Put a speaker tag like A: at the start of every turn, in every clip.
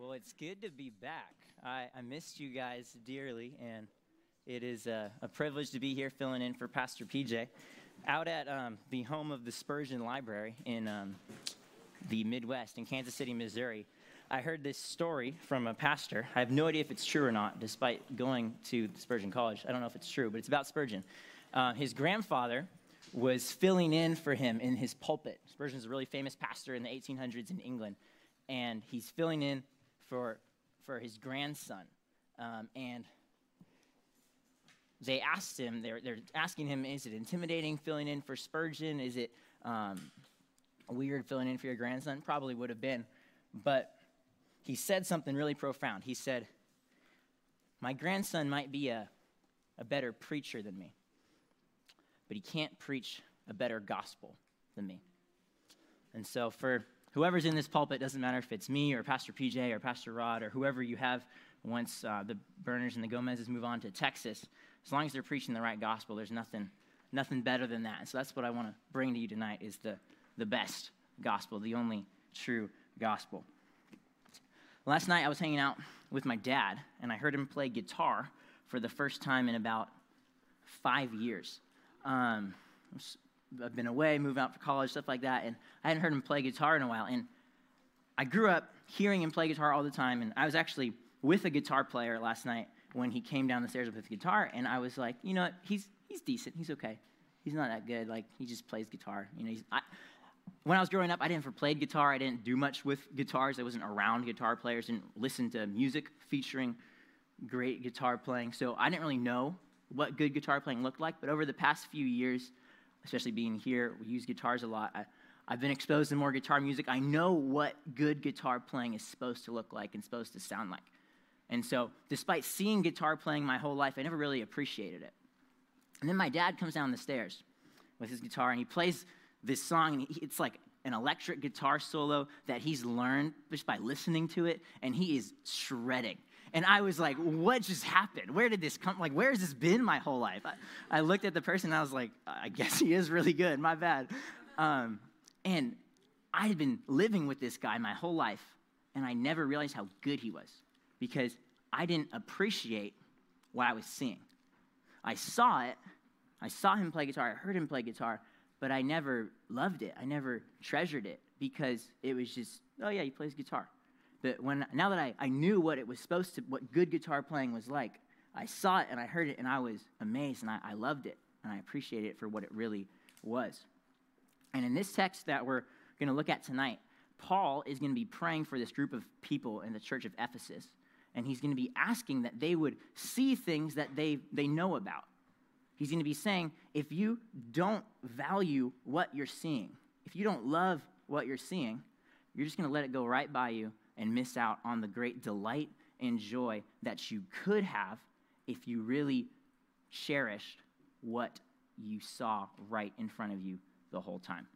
A: Well, it's good to be back. I, I missed you guys dearly, and it is a, a, privilege to be here filling in for Pastor PJ out at um, the home of the Spurgeon Library in um, the Midwest in Kansas City, Missouri. I heard this story from a pastor. I have no idea if it's true or not, despite going to Spurgeon College. I don't know if it's true, but it's about Spurgeon. Uh, his grandfather was filling in for him in his pulpit. Spurgeon's a really famous pastor in the 1800s in England, and he's filling in for, for his grandson. Um, and they asked him, they're, they're asking him, is it intimidating filling in for Spurgeon? Is it um, weird filling in for your grandson? Probably would have been. But he said something really profound. He said, My grandson might be a, a better preacher than me, but he can't preach a better gospel than me. And so, for whoever's in this pulpit, doesn't matter if it's me or Pastor PJ or Pastor Rod or whoever you have once uh, the Burners and the Gomez's move on to Texas, as long as they're preaching the right gospel, there's nothing, nothing better than that. And so that's what I want to bring to you tonight is the, the best gospel, the only true gospel. Last night I was hanging out with my dad, and I heard him play guitar for the first time in about five years. Um, I've been away, moved out for college, stuff like that, and I hadn't heard him play guitar in a while. And I grew up hearing him play guitar all the time, and I was actually with a guitar player last night when he came down the stairs with his guitar, and I was like, you know he's he's decent, he's okay, he's not that good. Like he just plays guitar. You know. I, when I was growing up, I didn't ever played guitar. I didn't do much with guitars. I wasn't around guitar players. Didn't listen to music featuring great guitar playing. So I didn't really know what good guitar playing looked like. But over the past few years, especially being here, we use guitars a lot. I, I've been exposed to more guitar music. I know what good guitar playing is supposed to look like and supposed to sound like. And so, despite seeing guitar playing my whole life, I never really appreciated it. And then my dad comes down the stairs with his guitar and he plays this song, and it's like an electric guitar solo that he's learned just by listening to it, and he is shredding. And I was like, what just happened? Where did this come? Like, where has this been my whole life? I, I looked at the person and I was like, I guess he is really good. My bad. Um, and I had been living with this guy my whole life, and I never realized how good he was because I didn't appreciate what I was seeing. I saw it, I saw him play guitar, I heard him play guitar, but I never loved it. I never treasured it because it was just, oh yeah, he plays guitar. But when now that I, I knew what it was supposed to, what good guitar playing was like, I saw it and I heard it and I was amazed and I, I loved it and I appreciated it for what it really was. And in this text that we're going to look at tonight, Paul is going to be praying for this group of people in the church of Ephesus. And he's going to be asking that they would see things that they, they know about. He's going to be saying, if you don't value what you're seeing, if you don't love what you're seeing, you're just going to let it go right by you and miss out on the great delight and joy that you could have if you really cherished what you saw right in front of you the whole time.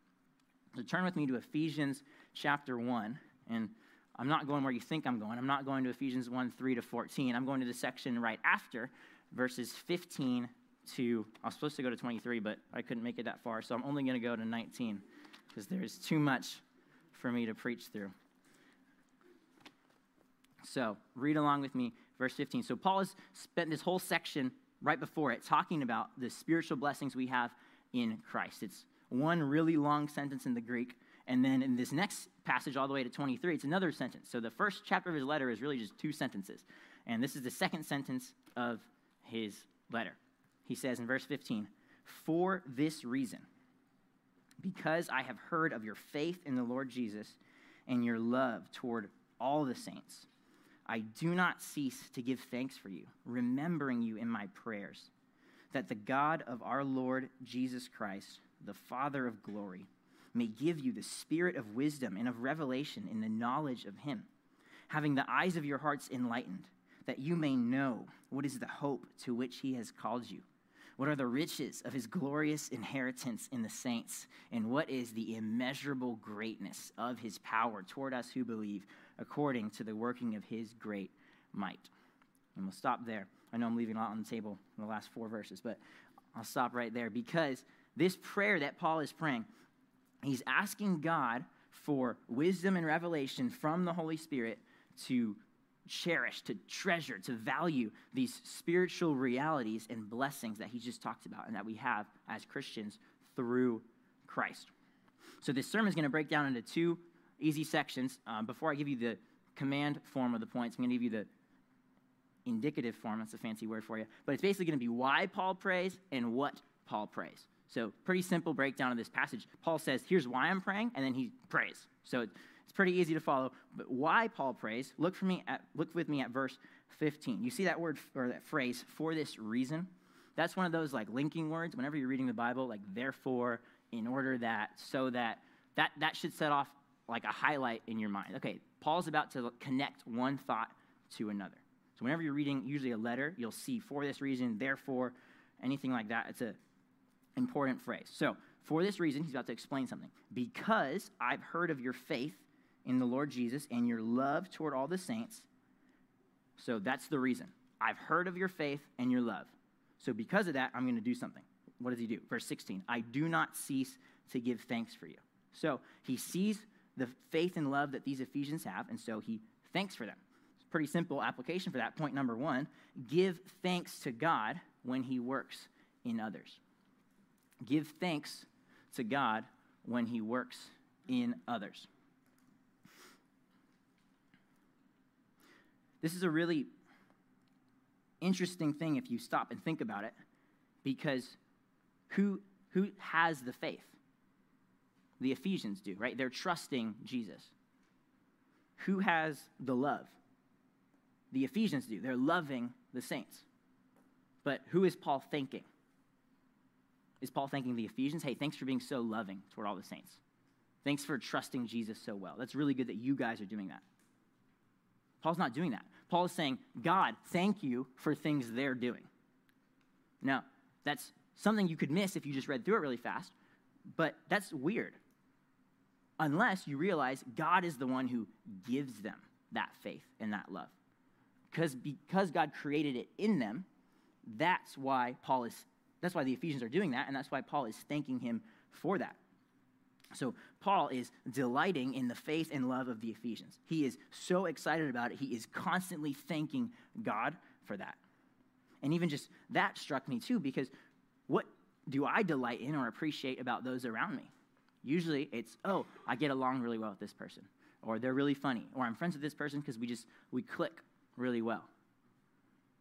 A: So turn with me to Ephesians chapter 1. And I'm not going where you think I'm going. I'm not going to Ephesians 1 3 to 14. I'm going to the section right after, verses 15 to, I was supposed to go to 23, but I couldn't make it that far. So I'm only going to go to 19 because there's too much for me to preach through. So read along with me, verse 15. So Paul has spent this whole section right before it talking about the spiritual blessings we have in Christ. It's one really long sentence in the Greek. And then in this next passage, all the way to 23, it's another sentence. So the first chapter of his letter is really just two sentences. And this is the second sentence of his letter. He says in verse 15, For this reason, because I have heard of your faith in the Lord Jesus and your love toward all the saints, I do not cease to give thanks for you, remembering you in my prayers, that the God of our Lord Jesus Christ, the Father of glory, may give you the spirit of wisdom and of revelation in the knowledge of him, having the eyes of your hearts enlightened, that you may know what is the hope to which he has called you what are the riches of his glorious inheritance in the saints? And what is the immeasurable greatness of his power toward us who believe, according to the working of his great might? And we'll stop there. I know I'm leaving a lot on the table in the last four verses, but I'll stop right there because this prayer that Paul is praying, he's asking God for wisdom and revelation from the Holy Spirit to cherish, to treasure, to value these spiritual realities and blessings that he just talked about and that we have as Christians through Christ. So this sermon is going to break down into two easy sections. Um, before I give you the command form of the points, I'm going to give you the indicative form. That's a fancy word for you. But it's basically going to be why Paul prays and what Paul prays. So, pretty simple breakdown of this passage. Paul says, Here's why I'm praying, and then he prays. So, it's pretty easy to follow. But why Paul prays, look, for me at, look with me at verse 15. You see that word or that phrase, for this reason? That's one of those like linking words. Whenever you're reading the Bible, like therefore, in order that, so that, that, that should set off like a highlight in your mind. Okay, Paul's about to connect one thought to another. So whenever you're reading usually a letter, you'll see for this reason, therefore, anything like that. It's an important phrase. So for this reason, he's about to explain something. Because I've heard of your faith in the Lord Jesus and your love toward all the saints. So that's the reason. I've heard of your faith and your love. So because of that, I'm going to do something. What does he do? Verse 16 I do not cease to give thanks for you. So he sees the faith and love that these Ephesians have, and so he thanks for them. It's pretty simple application for that. Point number one give thanks to God when he works in others. Give thanks to God when he works in others. This is a really interesting thing if you stop and think about it, because who, who has the faith? The Ephesians do, right? They're trusting Jesus. Who has the love? The Ephesians do. They're loving the saints. But who is Paul thanking? Is Paul thanking the Ephesians? Hey, thanks for being so loving toward all the saints. Thanks for trusting Jesus so well. That's really good that you guys are doing that. Paul's not doing that. Paul is saying, God, thank you for things they're doing. Now, that's something you could miss if you just read through it really fast, but that's weird. Unless you realize God is the one who gives them that faith and that love. Because, because God created it in them, that's why Paul is, that's why the Ephesians are doing that, and that's why Paul is thanking him for that. So Paul is delighting in the faith and love of the Ephesians. He is so excited about it. He is constantly thanking God for that. And even just that struck me too, because what do I delight in or appreciate about those around me? Usually it's, oh, I get along really well with this person, or they're really funny, or I'm friends with this person because we just, we click really well.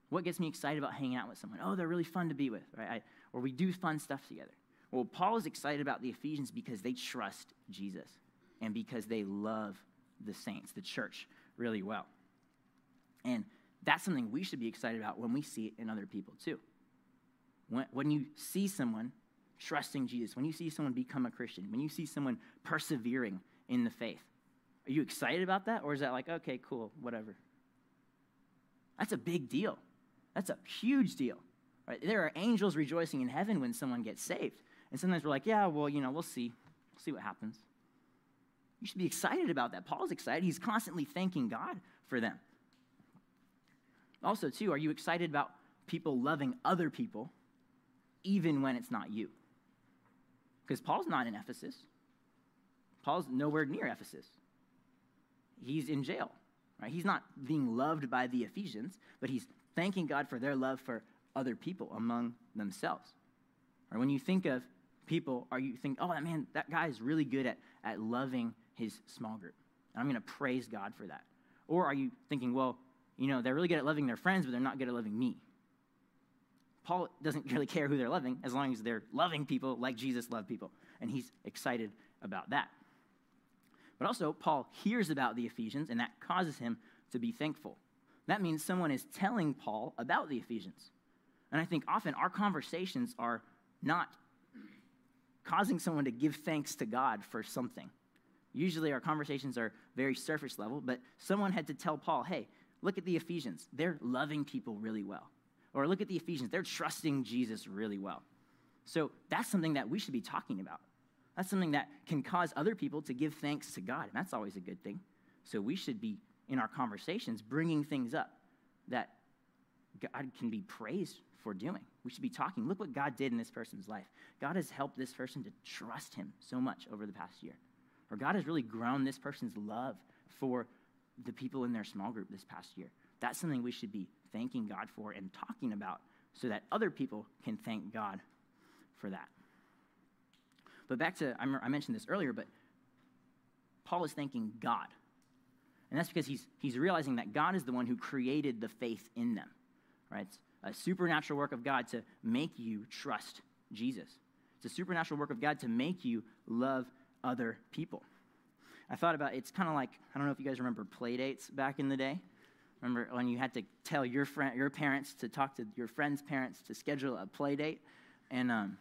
A: What gets me excited about hanging out with someone? Oh, they're really fun to be with, right? I, or we do fun stuff together. Well, Paul is excited about the Ephesians because they trust Jesus and because they love the saints, the church, really well. And that's something we should be excited about when we see it in other people too. When, when you see someone trusting Jesus, when you see someone become a Christian, when you see someone persevering in the faith, are you excited about that? Or is that like, okay, cool, whatever? That's a big deal. That's a huge deal. Right? There are angels rejoicing in heaven when someone gets saved. And sometimes we're like, yeah, well, you know, we'll see. We'll see what happens. You should be excited about that. Paul's excited. He's constantly thanking God for them. Also, too, are you excited about people loving other people even when it's not you? Because Paul's not in Ephesus. Paul's nowhere near Ephesus. He's in jail. Right? He's not being loved by the Ephesians, but he's thanking God for their love for other people among themselves. Or when you think of people, are you think, oh, that man, that guy is really good at, at loving his small group. And I'm going to praise God for that. Or are you thinking, well, you know, they're really good at loving their friends, but they're not good at loving me? Paul doesn't really care who they're loving as long as they're loving people like Jesus loved people. And he's excited about that. But also, Paul hears about the Ephesians, and that causes him to be thankful. That means someone is telling Paul about the Ephesians. And I think often our conversations are not causing someone to give thanks to God for something. Usually our conversations are very surface level, but someone had to tell Paul, hey, look at the Ephesians. They're loving people really well. Or look at the Ephesians. They're trusting Jesus really well. So that's something that we should be talking about. That's something that can cause other people to give thanks to God. And that's always a good thing. So we should be, in our conversations, bringing things up that God can be praised for doing. We should be talking. Look what God did in this person's life. God has helped this person to trust him so much over the past year. Or God has really grown this person's love for the people in their small group this past year. That's something we should be thanking God for and talking about so that other people can thank God for that. But back to, I mentioned this earlier, but Paul is thanking God. And that's because he's, he's realizing that God is the one who created the faith in them, right? It's a supernatural work of God to make you trust Jesus. It's a supernatural work of God to make you love other people. I thought about it's kind of like I don't know if you guys remember play dates back in the day. Remember when you had to tell your friend, your parents to talk to your friend's parents to schedule a play date, and um,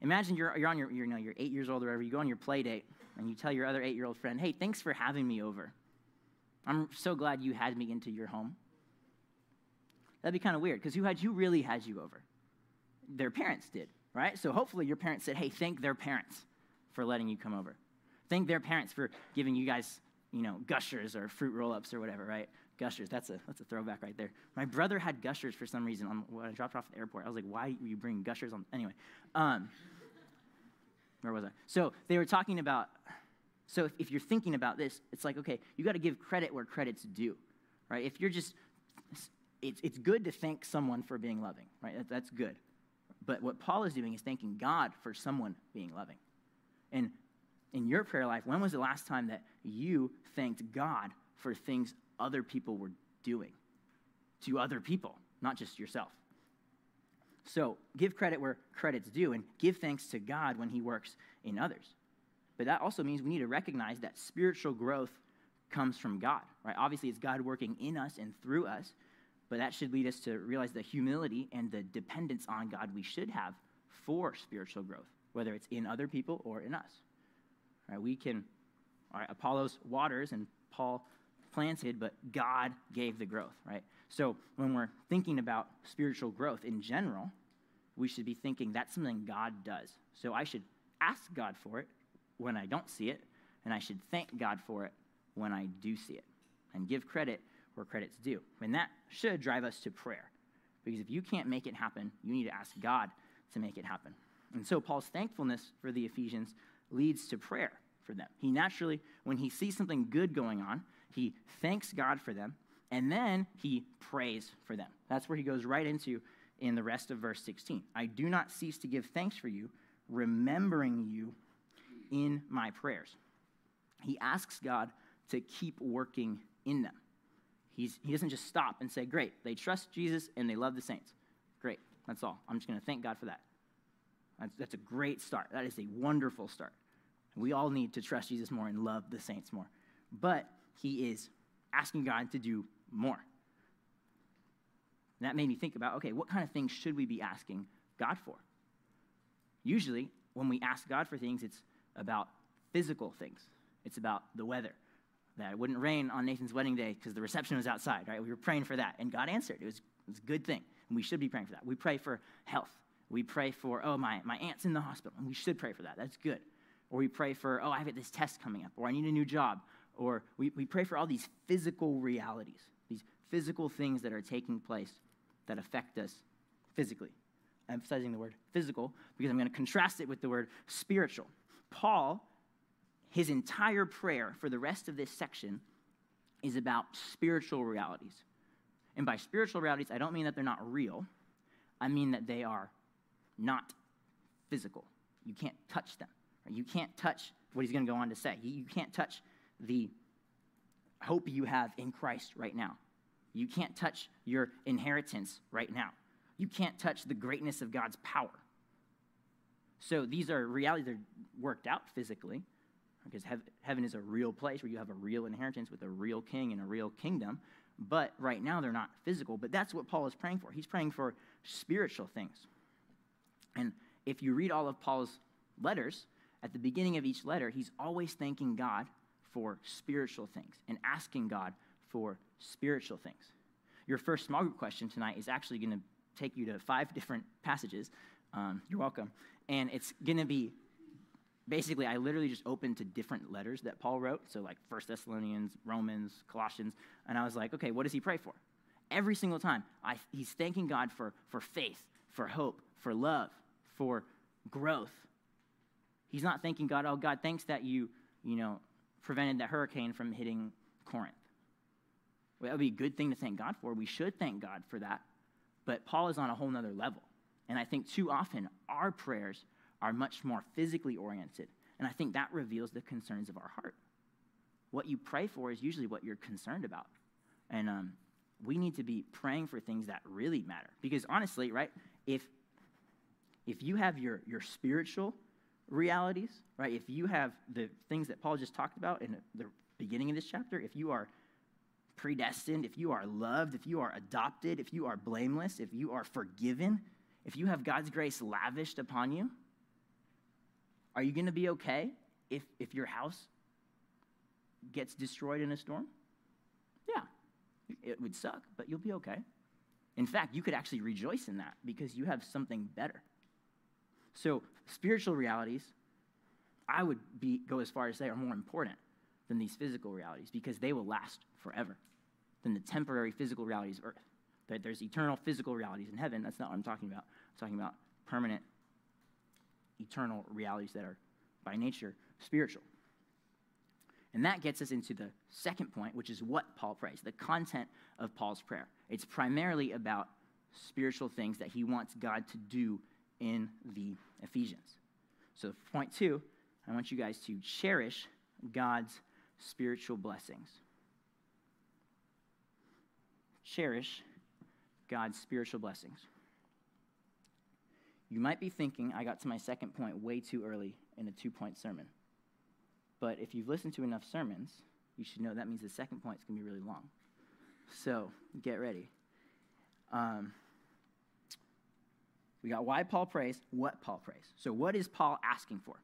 A: imagine you're, you're on your you know you're eight years old or whatever. You go on your play date and you tell your other eight year old friend, "Hey, thanks for having me over. I'm so glad you had me into your home." That'd be kind of weird because who had you really had you over? Their parents did, right? So hopefully your parents said, "Hey, thank their parents for letting you come over." Thank their parents for giving you guys, you know, gushers or fruit roll-ups or whatever, right? Gushers, that's a, that's a throwback right there. My brother had gushers for some reason on, when I dropped off at the airport. I was like, why are you bringing gushers on? Anyway, um, where was I? So they were talking about, so if, if you're thinking about this, it's like, okay, you got to give credit where credit's due, right? If you're just, it's, it's good to thank someone for being loving, right? That, that's good. But what Paul is doing is thanking God for someone being loving. And in your prayer life, when was the last time that you thanked God for things other people were doing to other people, not just yourself? So give credit where credit's due and give thanks to God when He works in others. But that also means we need to recognize that spiritual growth comes from God, right? Obviously, it's God working in us and through us, but that should lead us to realize the humility and the dependence on God we should have for spiritual growth, whether it's in other people or in us. Right? We can, all right, Apollos waters and Paul planted, but God gave the growth, right? So when we're thinking about spiritual growth in general, we should be thinking that's something God does. So I should ask God for it when I don't see it, and I should thank God for it when I do see it, and give credit where credit's due. And that should drive us to prayer. Because if you can't make it happen, you need to ask God to make it happen. And so Paul's thankfulness for the Ephesians leads to prayer for them. He naturally, when he sees something good going on, he thanks God for them, and then he prays for them. That's where he goes right into in the rest of verse 16. I do not cease to give thanks for you, remembering you in my prayers. He asks God to keep working in them. He's, he doesn't just stop and say, Great, they trust Jesus and they love the saints. Great, that's all. I'm just going to thank God for that. That's, that's a great start. That is a wonderful start. We all need to trust Jesus more and love the saints more. But he is asking God to do more. And that made me think about okay, what kind of things should we be asking God for? Usually, when we ask God for things, it's about physical things, it's about the weather. That it wouldn't rain on Nathan's wedding day because the reception was outside, right? We were praying for that, and God answered. It was, it was a good thing, and we should be praying for that. We pray for health. We pray for, oh, my, my aunt's in the hospital, and we should pray for that. That's good. Or we pray for, oh, I have this test coming up, or I need a new job. Or we, we pray for all these physical realities, these physical things that are taking place that affect us physically. I'm emphasizing the word physical because I'm going to contrast it with the word spiritual. Paul, his entire prayer for the rest of this section is about spiritual realities. And by spiritual realities, I don't mean that they're not real, I mean that they are not physical. You can't touch them. You can't touch what he's going to go on to say. You can't touch the hope you have in Christ right now. You can't touch your inheritance right now. You can't touch the greatness of God's power. So these are realities that are worked out physically, because heaven is a real place where you have a real inheritance with a real king and a real kingdom. But right now they're not physical. But that's what Paul is praying for. He's praying for spiritual things. And if you read all of Paul's letters, at the beginning of each letter, he's always thanking God for spiritual things and asking God for spiritual things. Your first small group question tonight is actually going to take you to five different passages. Um, you're welcome. And it's going to be basically, I literally just opened to different letters that Paul wrote. So, like First Thessalonians, Romans, Colossians. And I was like, okay, what does he pray for? Every single time, I, he's thanking God for, for faith, for hope, for love, for growth, He's not thanking God, oh, God, thanks that you, you know, prevented that hurricane from hitting Corinth. Well, that would be a good thing to thank God for. We should thank God for that. But Paul is on a whole nother level. And I think too often our prayers are much more physically oriented. And I think that reveals the concerns of our heart. What you pray for is usually what you're concerned about. And um, we need to be praying for things that really matter. Because honestly, right, if, if you have your, your spiritual realities, right, if you have the things that Paul just talked about in the beginning of this chapter, if you are predestined, if you are loved, if you are adopted, if you are blameless, if you are forgiven, if you have God's grace lavished upon you, are you going to be okay if, if your house gets destroyed in a storm? Yeah, it would suck, but you'll be okay. In fact, you could actually rejoice in that because you have something better. So, spiritual realities, I would be, go as far as say, are more important than these physical realities because they will last forever than the temporary physical realities of earth. That there's eternal physical realities in heaven. That's not what I'm talking about. I'm talking about permanent, eternal realities that are by nature spiritual. And that gets us into the second point, which is what Paul prays, the content of Paul's prayer. It's primarily about spiritual things that he wants God to do in the Ephesians. So, point two, I want you guys to cherish God's spiritual blessings. Cherish God's spiritual blessings. You might be thinking, I got to my second point way too early in a two point sermon. But if you've listened to enough sermons, you should know that means the second point is going to be really long. So get ready. Um, we got why Paul prays, what Paul prays. So, what is Paul asking for?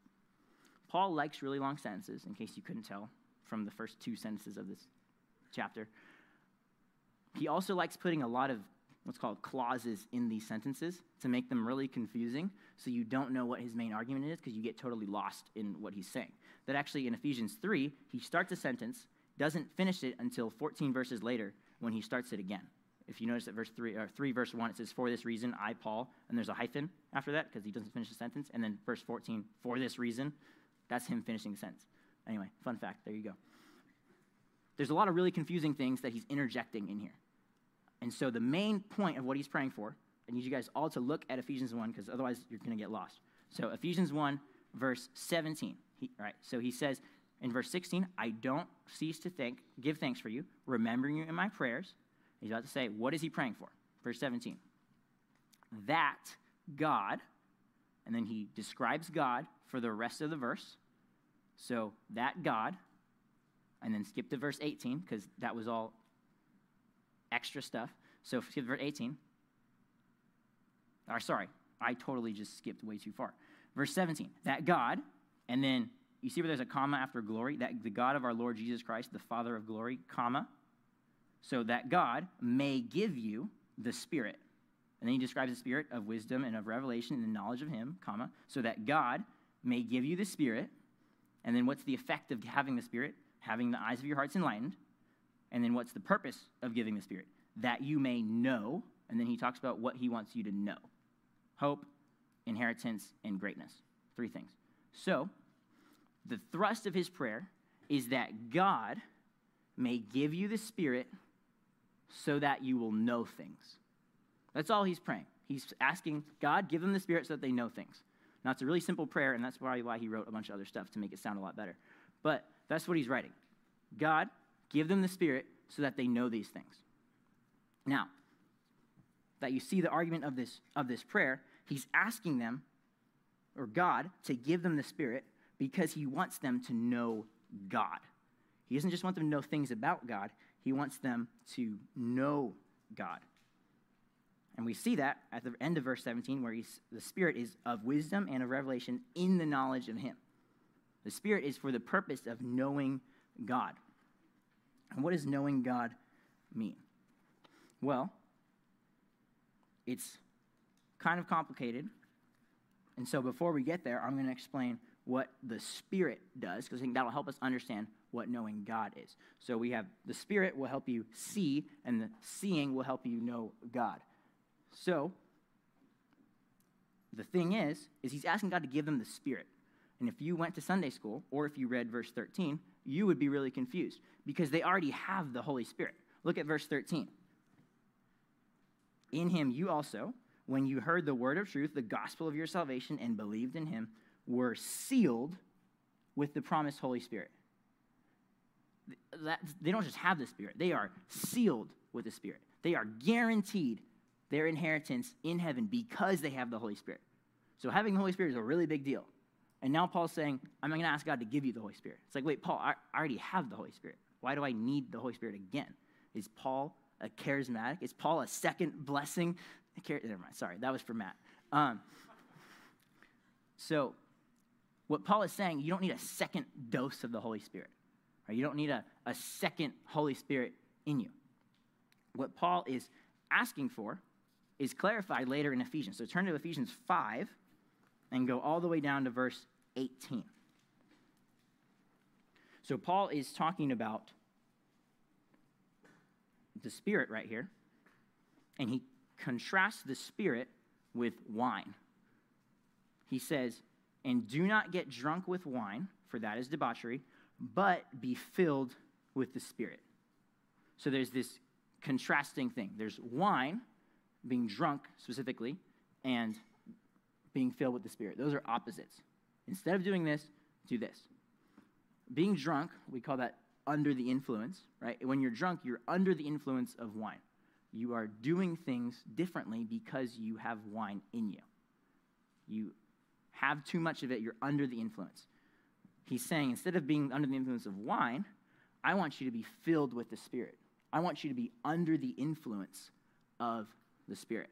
A: Paul likes really long sentences, in case you couldn't tell from the first two sentences of this chapter. He also likes putting a lot of what's called clauses in these sentences to make them really confusing so you don't know what his main argument is because you get totally lost in what he's saying. That actually in Ephesians 3, he starts a sentence, doesn't finish it until 14 verses later when he starts it again. If you notice at verse 3, or 3 verse 1, it says, For this reason, I, Paul, and there's a hyphen after that because he doesn't finish the sentence. And then verse 14, For this reason, that's him finishing the sentence. Anyway, fun fact, there you go. There's a lot of really confusing things that he's interjecting in here. And so the main point of what he's praying for, I need you guys all to look at Ephesians 1 because otherwise you're going to get lost. So Ephesians 1, verse 17. He, right, so he says in verse 16, I don't cease to think, give thanks for you, remembering you in my prayers. He's about to say, what is he praying for? Verse 17. That God, and then he describes God for the rest of the verse. So that God, and then skip to verse 18 because that was all extra stuff. So skip verse 18. Or sorry, I totally just skipped way too far. Verse 17, that God, and then you see where there's a comma after glory, that the God of our Lord Jesus Christ, the Father of glory, comma, so that God may give you the Spirit. And then he describes the Spirit of wisdom and of revelation and the knowledge of Him, comma, so that God may give you the Spirit. And then what's the effect of having the Spirit? Having the eyes of your hearts enlightened. And then what's the purpose of giving the Spirit? That you may know. And then he talks about what he wants you to know hope, inheritance, and greatness. Three things. So, the thrust of his prayer is that God may give you the Spirit so that you will know things. That's all he's praying. He's asking God, give them the Spirit so that they know things. Now, it's a really simple prayer, and that's probably why he wrote a bunch of other stuff to make it sound a lot better. But that's what he's writing. God, give them the Spirit so that they know these things. Now, that you see the argument of this, of this prayer, he's asking them, or God, to give them the Spirit because he wants them to know God. He doesn't just want them to know things about God, he wants them to know God. And we see that at the end of verse 17, where the Spirit is of wisdom and of revelation in the knowledge of Him. The Spirit is for the purpose of knowing God. And what does knowing God mean? Well, it's kind of complicated. And so before we get there, I'm going to explain what the Spirit does, because I think that'll help us understand what knowing God is. So we have the Spirit will help you see, and the seeing will help you know God. So the thing is, is he's asking God to give them the Spirit. And if you went to Sunday school, or if you read verse 13, you would be really confused because they already have the Holy Spirit. Look at verse 13. In him, you also, when you heard the word of truth, the gospel of your salvation, and believed in him, were sealed with the promised Holy Spirit. That, they don't just have the Spirit, they are sealed with the Spirit. They are guaranteed their inheritance in heaven because they have the Holy Spirit. So having the Holy Spirit is a really big deal. And now Paul's saying, I'm going to ask God to give you the Holy Spirit. It's like, wait, Paul, I already have the Holy Spirit. Why do I need the Holy Spirit again? Is Paul a charismatic? Is Paul a second blessing? Never mind. Sorry, that was for Matt. Um, so, what Paul is saying, you don't need a second dose of the Holy Spirit. Right? You don't need a, a second Holy Spirit in you. What Paul is asking for is clarified later in Ephesians. So turn to Ephesians 5 and go all the way down to verse 18. So Paul is talking about the Spirit right here, and he contrasts the Spirit with wine. He says, And do not get drunk with wine, for that is debauchery, but be filled with the Spirit. So there's this contrasting thing. There's wine, being drunk specifically, and being filled with the Spirit. Those are opposites. Instead of doing this, do this. Being drunk, we call that under the influence, right? When you're drunk, you're under the influence of wine. You are doing things differently because you have wine in you. You have too much of it, you're under the influence. He's saying instead of being under the influence of wine, I want you to be filled with the Spirit. I want you to be under the influence of the Spirit.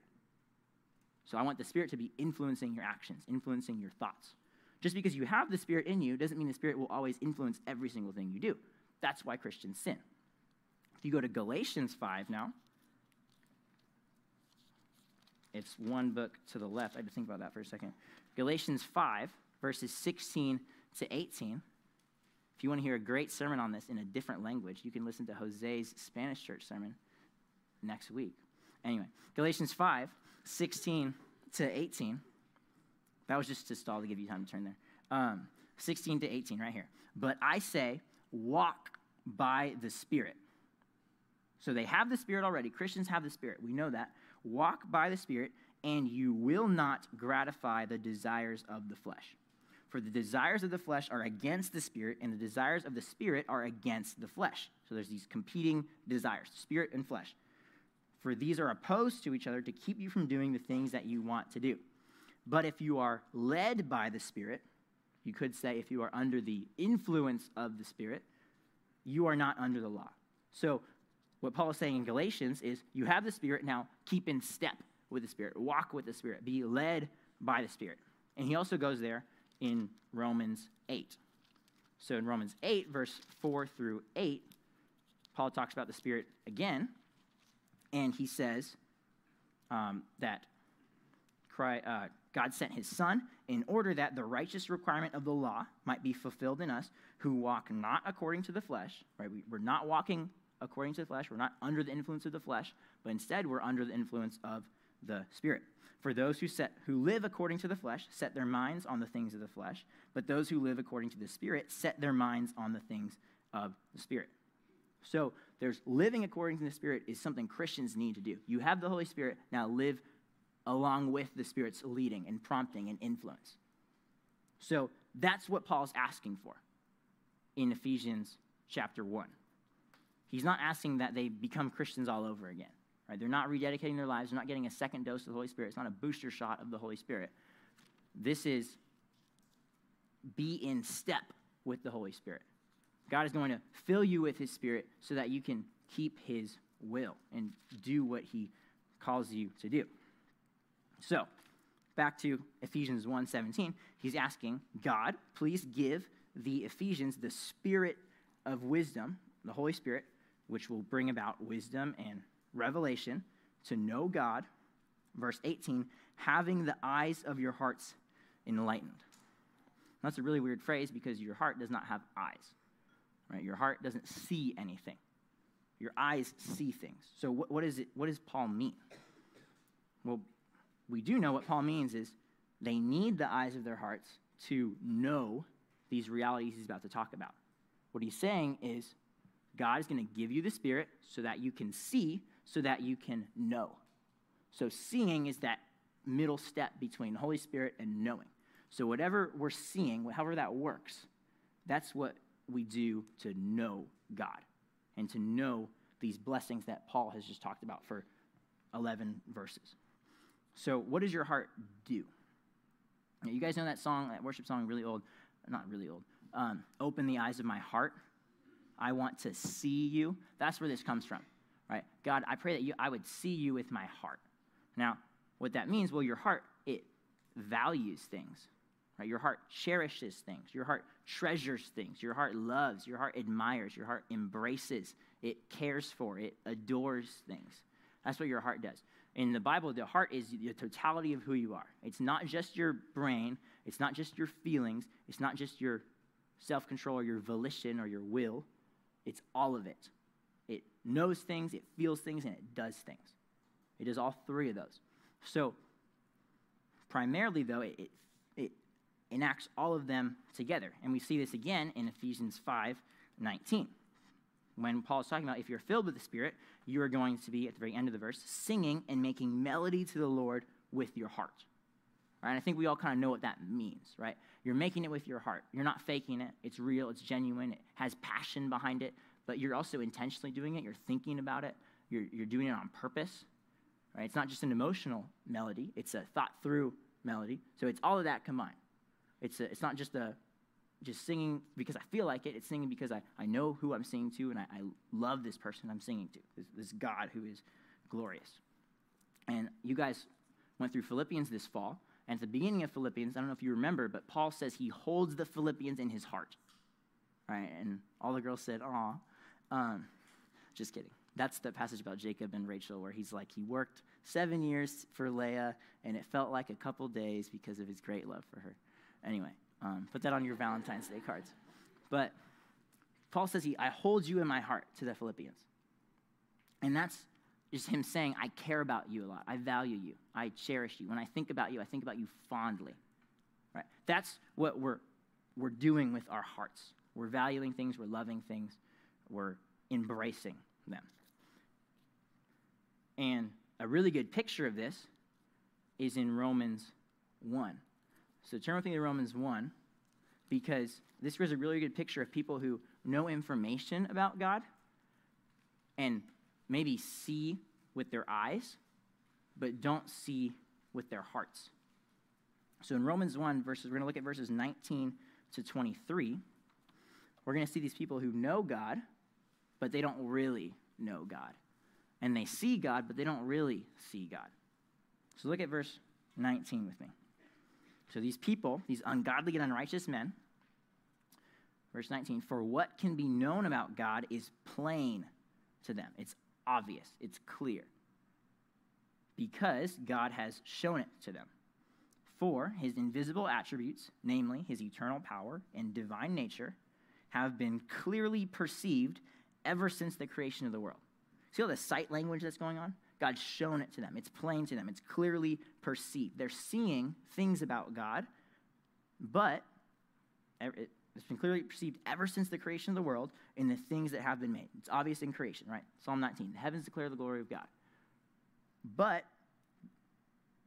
A: So I want the Spirit to be influencing your actions, influencing your thoughts. Just because you have the Spirit in you doesn't mean the Spirit will always influence every single thing you do. That's why Christians sin. If you go to Galatians 5 now, it's one book to the left. I had to think about that for a second. Galatians 5, verses 16 to 18. If you want to hear a great sermon on this in a different language, you can listen to Jose's Spanish church sermon next week. Anyway, Galatians 5, 16 to 18. That was just to stall to give you time to turn there. Um, 16 to 18, right here. But I say, walk by the Spirit. So they have the Spirit already. Christians have the Spirit. We know that. Walk by the Spirit, and you will not gratify the desires of the flesh. For the desires of the flesh are against the Spirit, and the desires of the Spirit are against the flesh. So there's these competing desires, spirit and flesh. For these are opposed to each other to keep you from doing the things that you want to do. But if you are led by the Spirit, you could say if you are under the influence of the Spirit, you are not under the law. So, what Paul is saying in Galatians is you have the Spirit, now keep in step with the Spirit, walk with the Spirit, be led by the Spirit. And he also goes there in Romans 8. So, in Romans 8, verse 4 through 8, Paul talks about the Spirit again, and he says um, that Christ, uh, God sent his Son in order that the righteous requirement of the law might be fulfilled in us who walk not according to the flesh, right? We, we're not walking according to the flesh. We're not under the influence of the flesh, but instead we're under the influence of the Spirit. For those who, set, who live according to the flesh set their minds on the things of the flesh, but those who live according to the Spirit set their minds on the things of the Spirit. So there's living according to the Spirit is something Christians need to do. You have the Holy Spirit, now live along with the Spirit's leading and prompting and influence. So that's what Paul's asking for in Ephesians chapter 1. He's not asking that they become Christians all over again. Right? They're not rededicating their lives. They're not getting a second dose of the Holy Spirit. It's not a booster shot of the Holy Spirit. This is be in step with the Holy Spirit. God is going to fill you with His Spirit so that you can keep His will and do what He calls you to do. So, back to Ephesians 1:17, he's asking, God, please give the Ephesians the spirit of wisdom, the Holy Spirit, which will bring about wisdom and revelation to know God. Verse 18, having the eyes of your hearts enlightened. That's a really weird phrase because your heart does not have eyes. Right? Your heart doesn't see anything. Your eyes see things. So what, what is it what does Paul mean? Well, we do know what Paul means is they need the eyes of their hearts to know these realities he's about to talk about. What he's saying is God is going to give you the Spirit so that you can see, so that you can know. So seeing is that middle step between Holy Spirit and knowing. So whatever we're seeing, however that works, that's what we do to know God and to know these blessings that Paul has just talked about for 11 verses. So, what does your heart do? You guys know that song, that worship song, really old, not really old. Um, Open the eyes of my heart. I want to see you. That's where this comes from? God, I pray that you, I would see you with my heart. Now, what that means, well, your heart, it values things, right? Your heart cherishes things. Your heart treasures things. Your heart loves. Your heart admires. Your heart embraces. It cares for. It adores things. That's what your heart does. In the Bible, the heart is the totality of who you are. It's not just your brain. It's not just your feelings. It's not just your self control or your volition or your will. It's all of it. It knows things, it feels things, and it does things. It does all three of those. So, primarily, though, it, it, it enacts all of them together. And we see this again in Ephesians 5 19. When Paul is talking about if you're filled with the Spirit, you are going to be, at the very end of the verse, singing and making melody to the Lord with your heart. Right? And I think we all kind of know what that means, right? You're making it with your heart. You're not faking it. It's real, it's genuine, it has passion behind it, but you're also intentionally doing it. You're thinking about it, you're, you're doing it on purpose. Right? It's not just an emotional melody, it's a thought through melody. So it's all of that combined. It's, a, it's not just a just singing because I feel like it. It's singing because I, I know who I'm singing to and I, I love this person I'm singing to, this, this God who is glorious. And you guys went through Philippians this fall. And at the beginning of Philippians, I don't know if you remember, but Paul says he holds the Philippians in his heart. Right? And all the girls said, aw. Um, just kidding. That's the passage about Jacob and Rachel where he's like, he worked seven years for Leah, and it felt like a couple days because of his great love for her. Anyway, um, put that on your Valentine's Day cards. But Paul says, he, I hold you in my heart to the Philippians. And that's just him saying, I care about you a lot. I value you. I cherish you. When I think about you, I think about you fondly. Right? That's what we're, we're doing with our hearts. We're valuing things, we're loving things, we're embracing them. And a really good picture of this is in Romans 1. So turn with me to Romans 1 because this was a really good picture of people who know information about God and maybe see with their eyes, but don't see with their hearts. So in Romans 1, verses, we're going to look at verses 19 to 23. We're going to see these people who know God, but they don't really know God. And they see God, but they don't really see God. So look at verse 19 with me. So these people, these ungodly and unrighteous men, verse 19, for what can be known about God is plain to them. It's obvious, it's clear. Because God has shown it to them. For his invisible attributes, namely his eternal power and divine nature, have been clearly perceived ever since the creation of the world. See all the sight language that's going on? God's shown it to them. It's plain to them. It's clearly perceived. They're seeing things about God, but it's been clearly perceived ever since the creation of the world in the things that have been made. It's obvious in creation, right? Psalm 19. The heavens declare the glory of God. But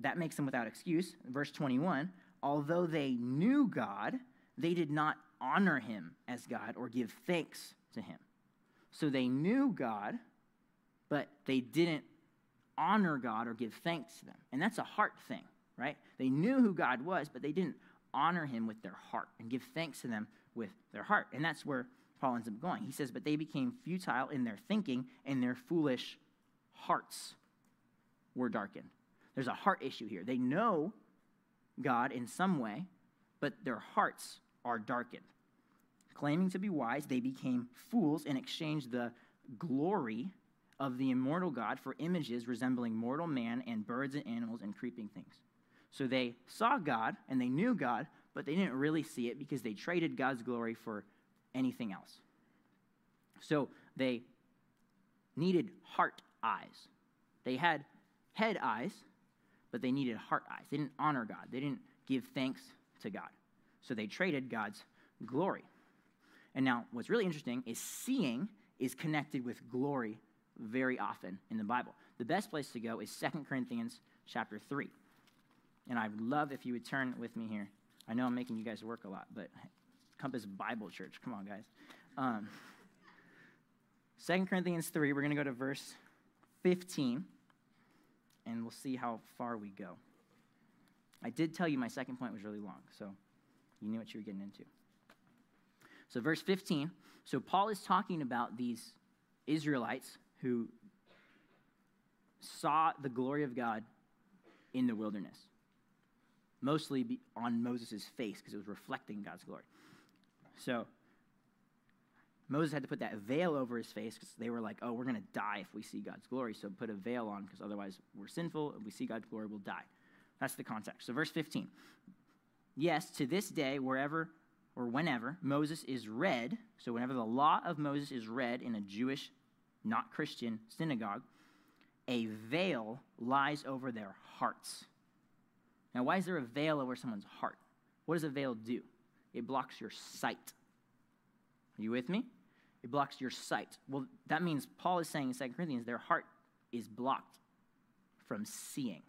A: that makes them without excuse. Verse 21 although they knew God, they did not honor him as God or give thanks to him. So they knew God, but they didn't honor God or give thanks to them. And that's a heart thing, right? They knew who God was, but they didn't honor him with their heart and give thanks to them with their heart. And that's where Paul ends up going. He says, But they became futile in their thinking, and their foolish hearts were darkened. There's a heart issue here. They know God in some way, but their hearts are darkened. Claiming to be wise, they became fools and exchanged the glory of the immortal God for images resembling mortal man and birds and animals and creeping things. So they saw God and they knew God, but they didn't really see it because they traded God's glory for anything else. So they needed heart eyes. They had head eyes, but they needed heart eyes. They didn't honor God, they didn't give thanks to God. So they traded God's glory. And now, what's really interesting is seeing is connected with glory very often in the Bible. The best place to go is 2 Corinthians chapter 3. And I'd love if you would turn with me here. I know I'm making you guys work a lot, but Compass Bible Church, come on, guys. Um, 2 Corinthians 3, we're going to go to verse 15, and we'll see how far we go. I did tell you my second point was really long, so you knew what you were getting into. So, verse 15. So, Paul is talking about these Israelites who saw the glory of God in the wilderness, mostly on Moses' face because it was reflecting God's glory. So, Moses had to put that veil over his face because they were like, oh, we're going to die if we see God's glory. So put a veil on because otherwise we're sinful. If we see God's glory, we'll die. That's the context. So, verse 15. Yes, to this day, wherever or whenever Moses is read, so whenever the law of Moses is read in a Jewish, not Christian synagogue, a veil lies over their hearts. Now, why is there a veil over someone's heart? What does a veil do? It blocks your sight. Are you with me? It blocks your sight. Well, that means Paul is saying in 2 Corinthians their heart is blocked from seeing.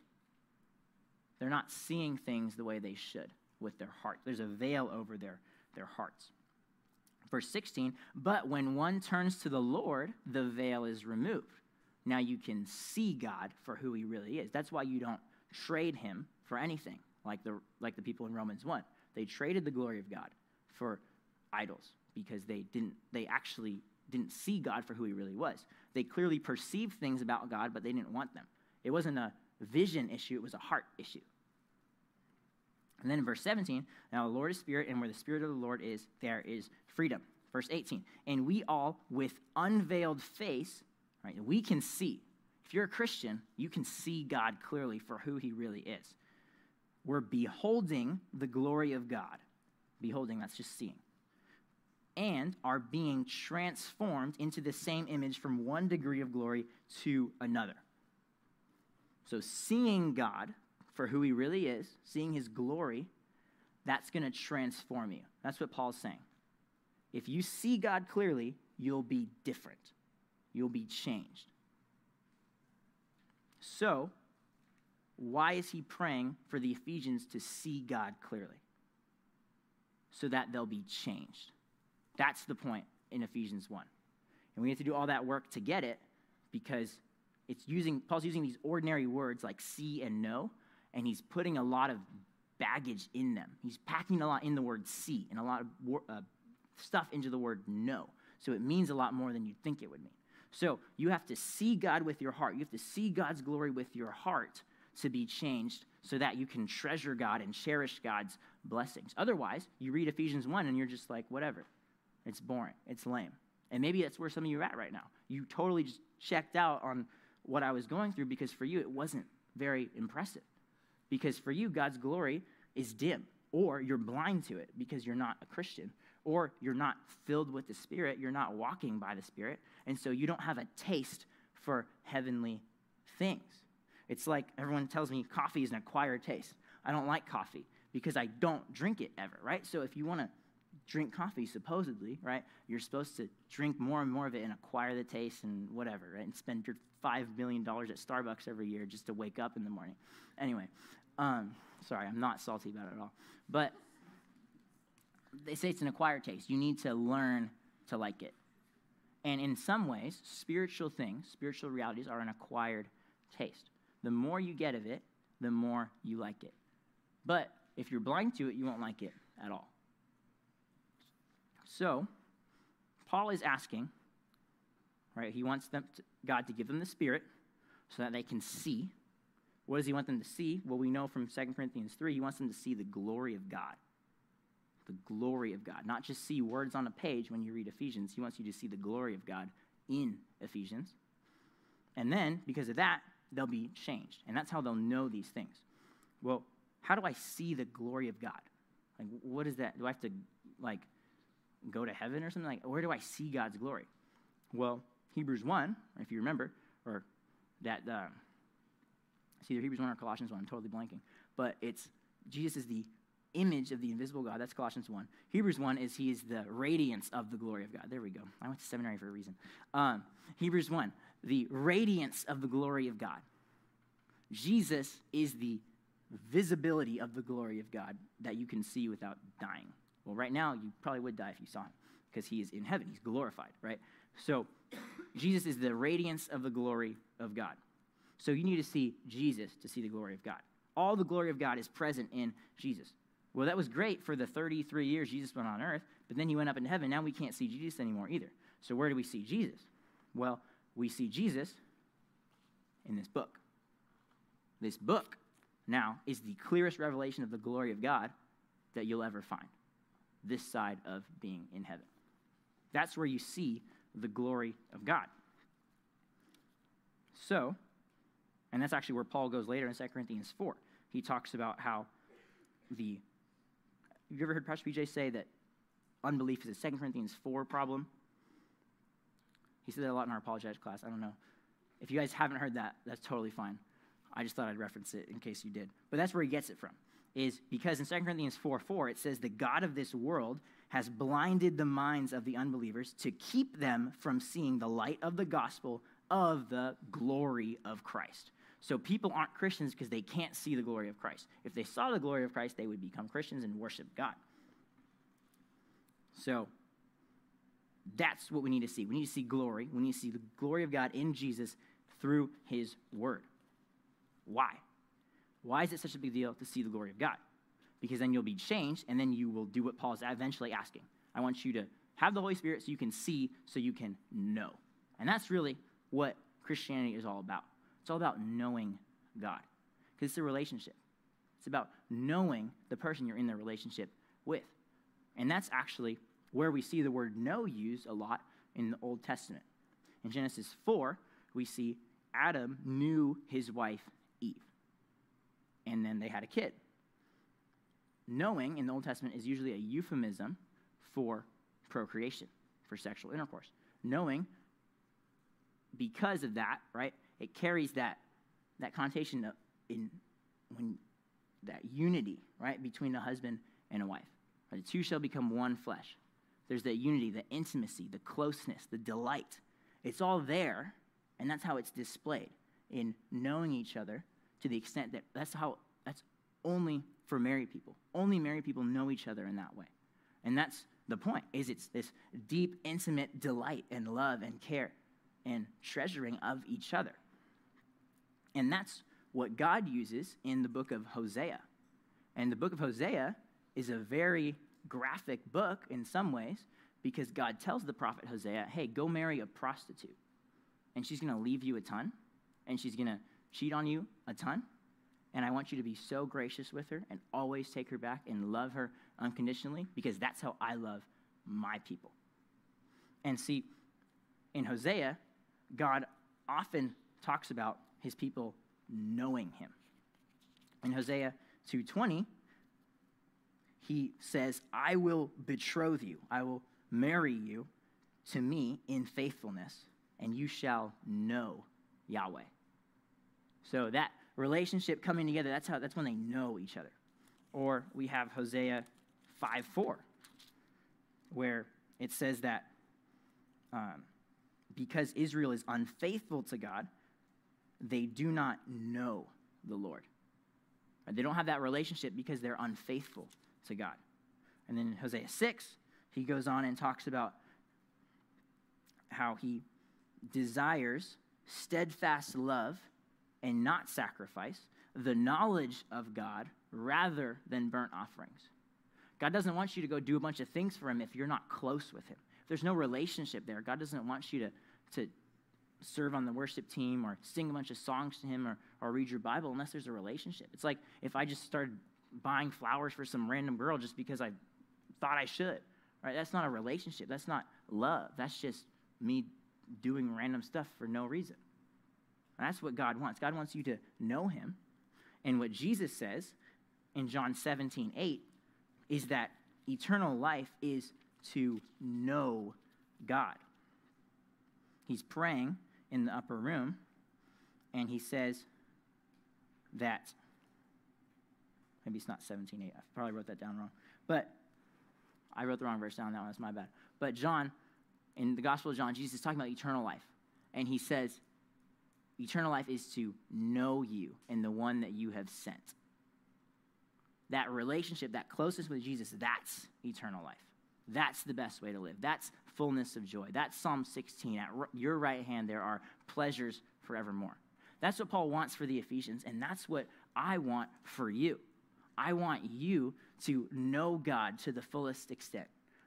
A: They're not seeing things the way they should with their heart. There's a veil over their, their hearts. Verse 16, but when one turns to the Lord, the veil is removed. Now you can see God for who he really is. That's why you don't trade him for anything, like the, like the people in Romans 1. They traded the glory of God for idols because they didn't they actually didn't see God for who he really was. They clearly perceived things about God, but they didn't want them. It wasn't a vision issue, it was a heart issue. And then in verse 17, now the Lord is spirit, and where the spirit of the Lord is, there is freedom. Verse 18, and we all with unveiled face, right, we can see. If you're a Christian, you can see God clearly for who he really is. We're beholding the glory of God. Beholding, that's just seeing. And are being transformed into the same image from one degree of glory to another. So, seeing God for who he really is, seeing his glory, that's going to transform you. That's what Paul's saying. If you see God clearly, you'll be different, you'll be changed. So, why is he praying for the Ephesians to see God clearly? So that they'll be changed. That's the point in Ephesians 1. And we have to do all that work to get it because it's using Paul's using these ordinary words like see and know, and he's putting a lot of baggage in them. He's packing a lot in the word see and a lot of uh, stuff into the word know. So it means a lot more than you'd think it would mean. So you have to see God with your heart. You have to see God's glory with your heart to be changed so that you can treasure God and cherish God's blessings. Otherwise, you read Ephesians 1 and you're just like, whatever. It's boring. It's lame. And maybe that's where some of you are at right now. You totally just checked out on what I was going through because for you it wasn't very impressive. Because for you, God's glory is dim, or you're blind to it because you're not a Christian, or you're not filled with the Spirit, you're not walking by the Spirit, and so you don't have a taste for heavenly things. It's like everyone tells me coffee is an acquired taste. I don't like coffee because I don't drink it ever, right? So if you want to drink coffee, supposedly, right, you're supposed to drink more and more of it and acquire the taste and whatever, right? And spend your $5 million at Starbucks every year just to wake up in the morning. Anyway, um, sorry, I'm not salty about it at all. But they say it's an acquired taste. You need to learn to like it. And in some ways, spiritual things, spiritual realities are an acquired taste. The more you get of it, the more you like it. But if you're blind to it, you won't like it at all. So, Paul is asking, right? He wants them to, God to give them the Spirit so that they can see. What does he want them to see? Well, we know from 2 Corinthians 3, he wants them to see the glory of God. The glory of God. Not just see words on a page when you read Ephesians, he wants you to see the glory of God in Ephesians. And then, because of that, they'll be changed. And that's how they'll know these things. Well, how do I see the glory of God? Like, what is that? Do I have to, like, go to heaven or something? Like, where do I see God's glory? Well, Hebrews 1, if you remember, or that, uh, it's either Hebrews 1 or Colossians 1, I'm totally blanking. But it's, Jesus is the image of the invisible God. That's Colossians 1. Hebrews 1 is he is the radiance of the glory of God. There we go. I went to seminary for a reason. Um, Hebrews 1, the radiance of the glory of God. Jesus is the visibility of the glory of God that you can see without dying. Well, right now, you probably would die if you saw him because he is in heaven. He's glorified, right? So, Jesus is the radiance of the glory of God. So, you need to see Jesus to see the glory of God. All the glory of God is present in Jesus. Well, that was great for the 33 years Jesus went on earth, but then he went up into heaven. Now we can't see Jesus anymore either. So, where do we see Jesus? Well, we see Jesus in this book. This book now is the clearest revelation of the glory of God that you'll ever find this side of being in heaven. That's where you see the glory of God. So, and that's actually where Paul goes later in 2 Corinthians 4. He talks about how the. Have you ever heard Pastor PJ say that unbelief is a 2 Corinthians 4 problem? He said that a lot in our apologetics class. I don't know. If you guys haven't heard that, that's totally fine. I just thought I'd reference it in case you did. But that's where he gets it from. Is because in 2 Corinthians 4 4, it says, The God of this world has blinded the minds of the unbelievers to keep them from seeing the light of the gospel of the glory of Christ. So people aren't Christians because they can't see the glory of Christ. If they saw the glory of Christ, they would become Christians and worship God. So that's what we need to see. We need to see glory. We need to see the glory of God in Jesus through his word. Why? Why is it such a big deal to see the glory of God? Because then you'll be changed, and then you will do what Paul's eventually asking. I want you to have the Holy Spirit so you can see, so you can know. And that's really what Christianity is all about. It's all about knowing God, because it's a relationship. It's about knowing the person you're in the relationship with. And that's actually where we see the word know used a lot in the Old Testament. In Genesis 4, we see Adam knew his wife Eve. And then they had a kid. Knowing in the Old Testament is usually a euphemism for procreation, for sexual intercourse. Knowing, because of that, right, it carries that, that connotation in when that unity, right, between a husband and a wife. The two shall become one flesh. There's that unity, the intimacy, the closeness, the delight. It's all there, and that's how it's displayed in knowing each other to the extent that that's how that's only for married people. Only married people know each other in that way. And that's the point is it's this deep intimate delight and love and care and treasuring of each other. And that's what God uses in the book of Hosea. And the book of Hosea is a very graphic book in some ways because God tells the prophet Hosea, hey, go marry a prostitute. And she's going to leave you a ton, and she's going to cheat on you a ton. And I want you to be so gracious with her and always take her back and love her unconditionally because that's how I love my people. And see, in Hosea, God often talks about his people knowing him. In Hosea 2:20, he says, "I will betroth you. I will marry you to me in faithfulness, and you shall know Yahweh." So that relationship coming together, that's how that's when they know each other. Or we have Hosea 5 4, where it says that um, because Israel is unfaithful to God, they do not know the Lord. They don't have that relationship because they're unfaithful to God. And then in Hosea 6, he goes on and talks about how he desires steadfast love and not sacrifice, the knowledge of God rather than burnt offerings. God doesn't want you to go do a bunch of things for him if you're not close with him. If there's no relationship there, God doesn't want you to, to serve on the worship team or sing a bunch of songs to him or, or read your Bible unless there's a relationship. It's like if I just started buying flowers for some random girl just because I thought I should. Right? That's not a relationship. That's not love. That's just me doing random stuff for no reason. That's what God wants. God wants you to know him. And what Jesus says in John 17, 8 is that eternal life is to know God. He's praying in the upper room, and he says that Maybe it's not 17.8. I probably wrote that down wrong. But I wrote the wrong verse down. That one. That's my bad. But John, in the Gospel of John, Jesus is talking about eternal life. And he says, eternal life is to know you and the one that you have sent. That relationship, that closeness with Jesus, that's eternal life. That's the best way to live. That's fullness of joy. That's Psalm 16. At your right hand, there are pleasures forevermore. That's what Paul wants for the Ephesians, and that's what I want for you. I want you to know God to the fullest extent.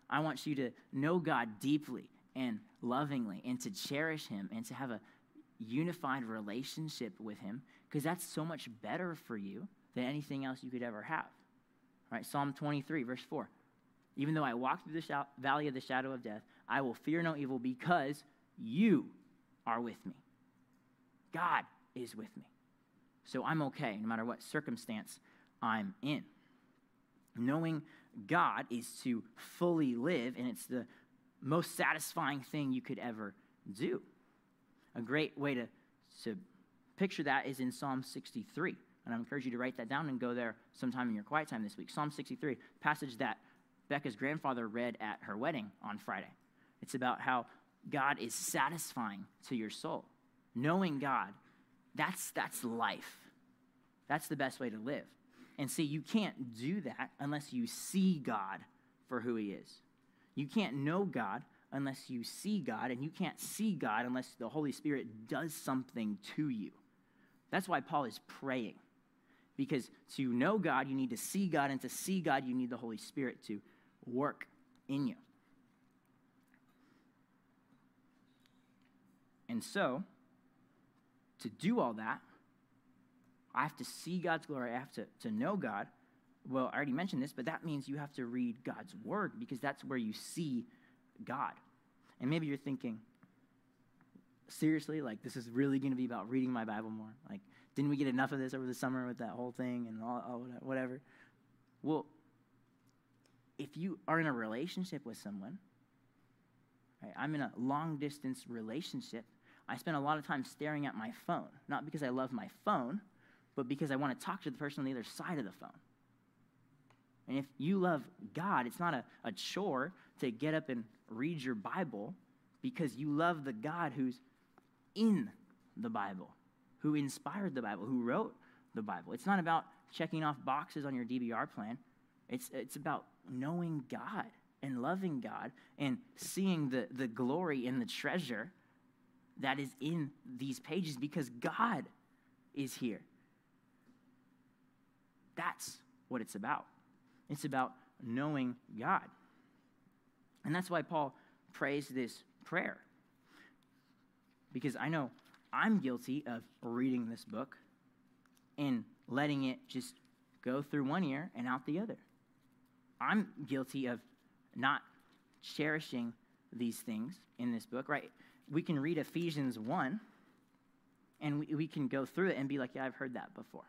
A: I want you to know God deeply and lovingly and to cherish Him and to have a unified relationship with Him because that's so much better for you than anything else you could ever have. All right, Psalm 23, verse 4. Even though I walk through the valley of the shadow of death, I will fear no evil because you are with me. God is with me. So I'm okay no matter what circumstance I'm in. Knowing God is to fully live, and it's the most satisfying thing you could ever do. A great way to, to picture that is in Psalm 63. And I encourage you to write that down and go there sometime in your quiet time this week. Psalm 63, passage that Becca's grandfather read at her wedding on Friday. It's about how God is satisfying to your soul. Knowing God, that's, that's life. That's the best way to live. And see, you can't do that unless you see God for who He is. You can't know God unless you see God, and you can't see God unless the Holy Spirit does something to you. That's why Paul is praying. Because to know God, you need to see God, and to see God, you need the Holy Spirit to work in you. And so, to do all that, I have to see God's glory. I have to, to know God. Well, I already mentioned this, but that means you have to read God's word because that's where you see God. And maybe you're thinking, seriously, like this is really going to be about reading my Bible more? Like, didn't we get enough of this over the summer with that whole thing and all, all whatever? Well, if you are in a relationship with someone, right, I'm in a long distance relationship. I spend a lot of time staring at my phone, not because I love my phone, but because I want to talk to the person on the other side of the phone. And if you love God, it's not a, a chore to get up and read your Bible because you love the God who's in the Bible, who inspired the Bible, who wrote the Bible. It's not about checking off boxes on your DBR plan, it's, it's about knowing God and loving God and seeing the, the glory and the treasure that is in these pages because God is here. That's what it's about. It's about knowing God. And that's why Paul prays this prayer. Because I know I'm guilty of reading this book and letting it just go through one ear and out the other. I'm guilty of not cherishing these things in this book, right? We can read Ephesians 1 and we, we can go through it and be like, yeah, I've heard that before.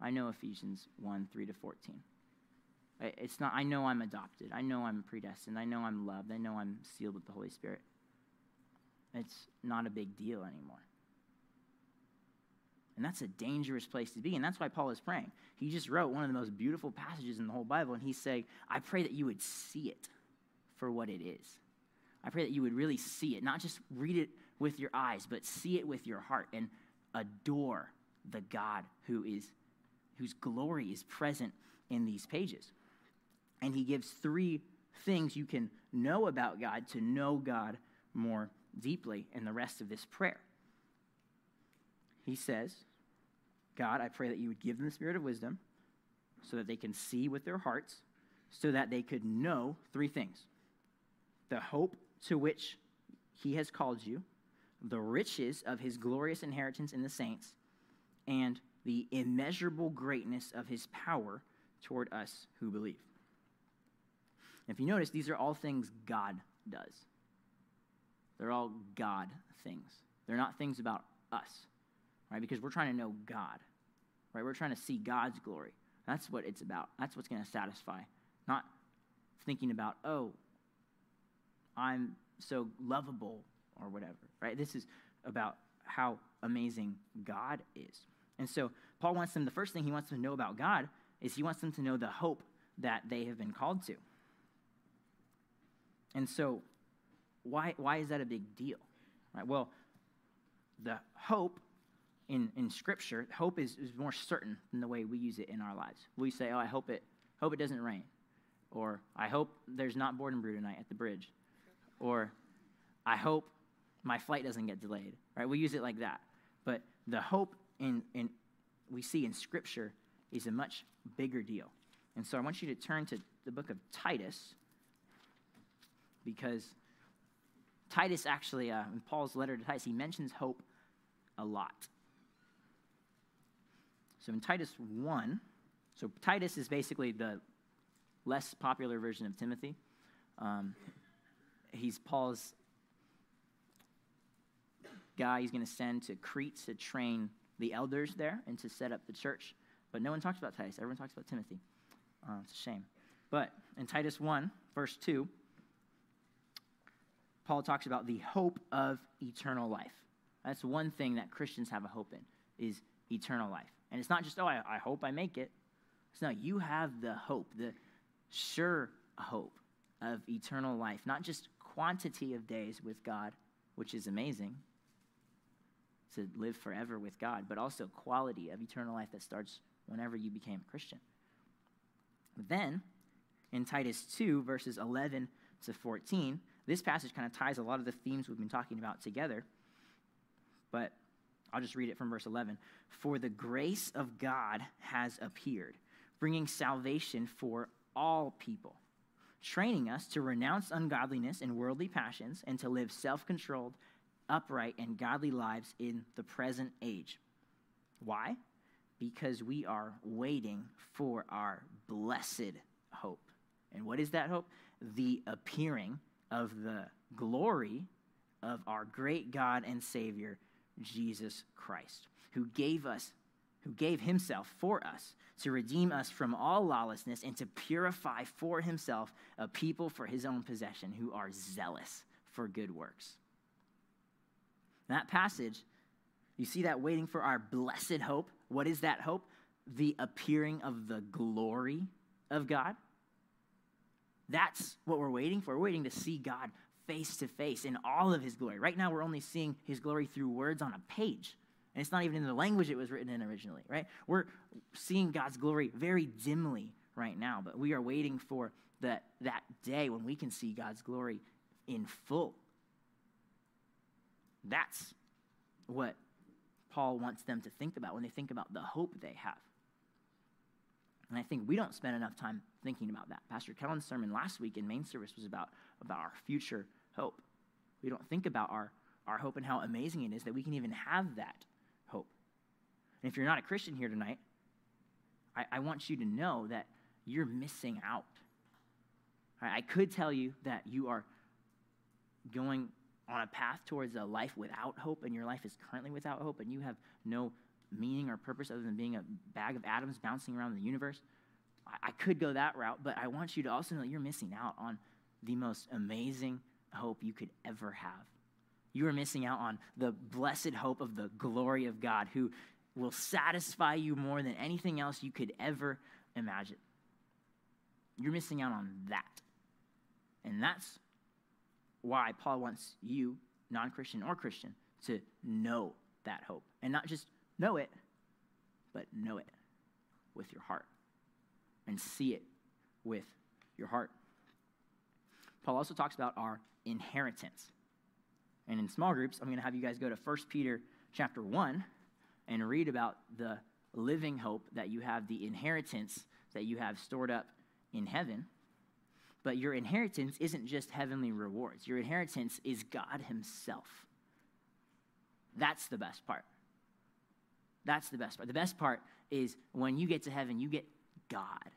A: I know Ephesians 1 3 to 14. It's not, I know I'm adopted. I know I'm predestined. I know I'm loved. I know I'm sealed with the Holy Spirit. It's not a big deal anymore. And that's a dangerous place to be. And that's why Paul is praying. He just wrote one of the most beautiful passages in the whole Bible. And he's saying, I pray that you would see it for what it is. I pray that you would really see it, not just read it with your eyes, but see it with your heart and adore the God who is whose glory is present in these pages. And he gives three things you can know about God to know God more deeply in the rest of this prayer. He says, God, I pray that you would give them the spirit of wisdom so that they can see with their hearts, so that they could know three things the hope to which he has called you, the riches of his glorious inheritance in the saints, and the immeasurable greatness of his power toward us who believe. If you notice, these are all things God does. They're all God things. They're not things about us, right? Because we're trying to know God, right? We're trying to see God's glory. That's what it's about. That's what's going to satisfy. Not thinking about, oh, I'm so lovable or whatever, right? This is about how amazing God is. And so Paul wants them, the first thing he wants them to know about God is he wants them to know the hope that they have been called to. And so, why, why is that a big deal? Right, well, the hope in, in Scripture, hope is, is more certain than the way we use it in our lives. We say, oh, I hope it, hope it doesn't rain. Or, I hope there's not board and brew tonight at the bridge. Or, I hope my flight doesn't get delayed. Right? We use it like that. But the hope in, in we see in Scripture is a much bigger deal. And so I want you to turn to the book of Titus because Titus actually, uh, in Paul's letter to Titus, he mentions hope a lot. So in Titus 1, so Titus is basically the less popular version of Timothy. Um, he's Paul's guy he's going to send to Crete to train the elders there and to set up the church. But no one talks about Titus. Everyone talks about Timothy. Uh, it's a shame. But in Titus 1, verse 2, Paul talks about the hope of eternal life. That's one thing that Christians have a hope in, is eternal life. And it's not just, oh, I, I hope I make it. It's not, you have the hope, the sure hope of eternal life, not just quantity of days with God, which is amazing to live forever with God, but also quality of eternal life that starts whenever you became a Christian. Then, in Titus 2, verses 11 to 14, this passage kind of ties a lot of the themes we've been talking about together. But I'll just read it from verse 11. For the grace of God has appeared, bringing salvation for all people, training us to renounce ungodliness and worldly passions and to live self controlled, upright, and godly lives in the present age. Why? Because we are waiting for our blessed hope. And what is that hope? The appearing of the glory of our great God and Savior, Jesus Christ, who gave us, who gave himself for us to redeem us from all lawlessness and to purify for himself a people for his own possession who are zealous for good works. In that passage, you see that waiting for our blessed hope. What is that hope? The appearing of the glory of God. That's what we're waiting for. We're waiting to see God face to face in all of his glory. Right now, we're only seeing his glory through words on a page. And it's not even in the language it was written in originally, right? We're seeing God's glory very dimly right now, but we are waiting for that, that day when we can see God's glory in full. That's what Paul wants them to think about when they think about the hope they have. And I think we don't spend enough time thinking about that. Pastor Kellen's sermon last week in main service was about, about our future hope. We don't think about our, our hope and how amazing it is that we can even have that hope. And if you're not a Christian here tonight, I, I want you to know that you're missing out. I, I could tell you that you are going on a path towards a life without hope, and your life is currently without hope, and you have no meaning or purpose other than being a bag of atoms bouncing around the universe. I, I could go that route, but I want you to also know you're missing out on the most amazing hope you could ever have. You are missing out on the blessed hope of the glory of God who will satisfy you more than anything else you could ever imagine. You're missing out on that. And that's why Paul wants you, non Christian or Christian, to know that hope and not just know it, but know it with your heart and see it with your heart. Paul also talks about our inheritance. And in small groups, I'm going to have you guys go to 1 Peter chapter 1 and read about the living hope that you have, the inheritance that you have stored up in heaven. But your inheritance isn't just heavenly rewards, your inheritance is God Himself. That's the best part. That's the best part. The best part is when you get to heaven, you get God.